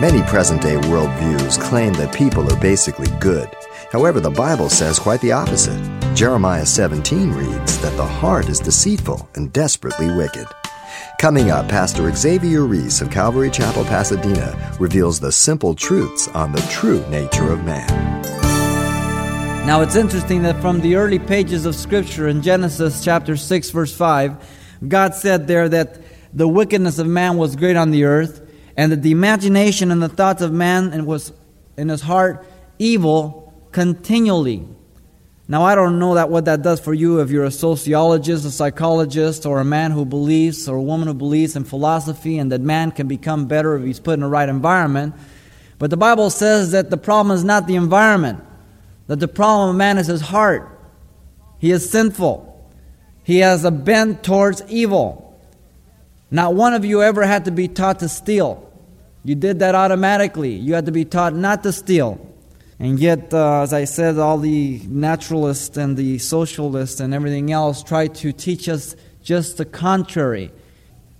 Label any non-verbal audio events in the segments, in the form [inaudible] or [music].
Many present day worldviews claim that people are basically good. However, the Bible says quite the opposite. Jeremiah 17 reads that the heart is deceitful and desperately wicked. Coming up, Pastor Xavier Reese of Calvary Chapel, Pasadena reveals the simple truths on the true nature of man. Now, it's interesting that from the early pages of Scripture in Genesis chapter 6, verse 5, God said there that the wickedness of man was great on the earth, and that the imagination and the thoughts of man and was in his heart evil continually. Now I don't know that what that does for you if you're a sociologist, a psychologist, or a man who believes or a woman who believes in philosophy and that man can become better if he's put in the right environment. But the Bible says that the problem is not the environment, that the problem of man is his heart. He is sinful. He has a bent towards evil. Not one of you ever had to be taught to steal. You did that automatically. You had to be taught not to steal. And yet, uh, as I said, all the naturalists and the socialists and everything else try to teach us just the contrary.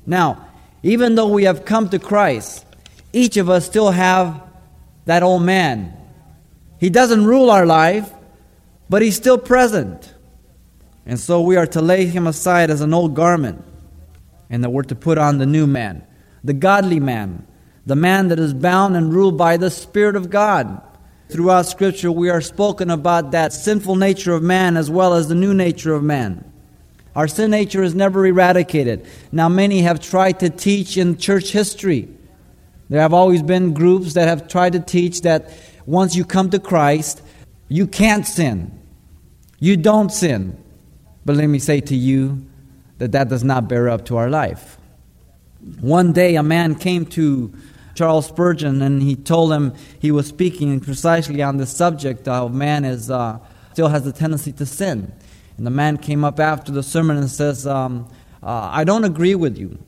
Now, even though we have come to Christ, each of us still have that old man. He doesn't rule our life, but he's still present. And so we are to lay him aside as an old garment, and that we're to put on the new man, the godly man, the man that is bound and ruled by the Spirit of God. Throughout Scripture, we are spoken about that sinful nature of man as well as the new nature of man. Our sin nature is never eradicated. Now, many have tried to teach in church history. There have always been groups that have tried to teach that once you come to Christ, you can't sin. You don't sin. But let me say to you that that does not bear up to our life. One day, a man came to Charles Spurgeon, and he told him he was speaking precisely on the subject of man is uh, still has a tendency to sin. And the man came up after the sermon and says, um, uh, "I don't agree with you.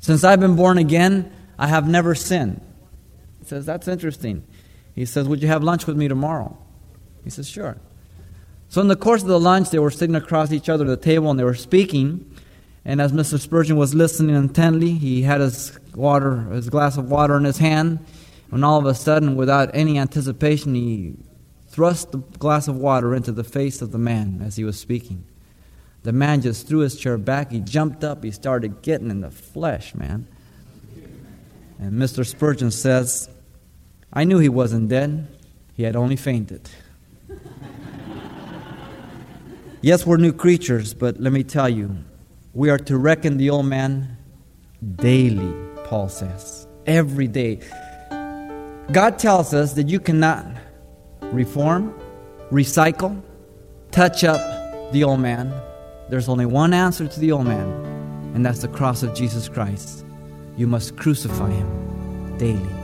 Since I've been born again, I have never sinned." He says, "That's interesting." He says, "Would you have lunch with me tomorrow?" He says, "Sure." So in the course of the lunch, they were sitting across each other at the table and they were speaking. And as Mr. Spurgeon was listening intently, he had his water, his glass of water in his hand, when all of a sudden, without any anticipation, he thrust the glass of water into the face of the man as he was speaking. The man just threw his chair back. He jumped up. He started getting in the flesh, man. And Mr. Spurgeon says, I knew he wasn't dead. He had only fainted. [laughs] yes, we're new creatures, but let me tell you, we are to reckon the old man daily, Paul says. Every day. God tells us that you cannot reform, recycle, touch up the old man. There's only one answer to the old man, and that's the cross of Jesus Christ. You must crucify him daily.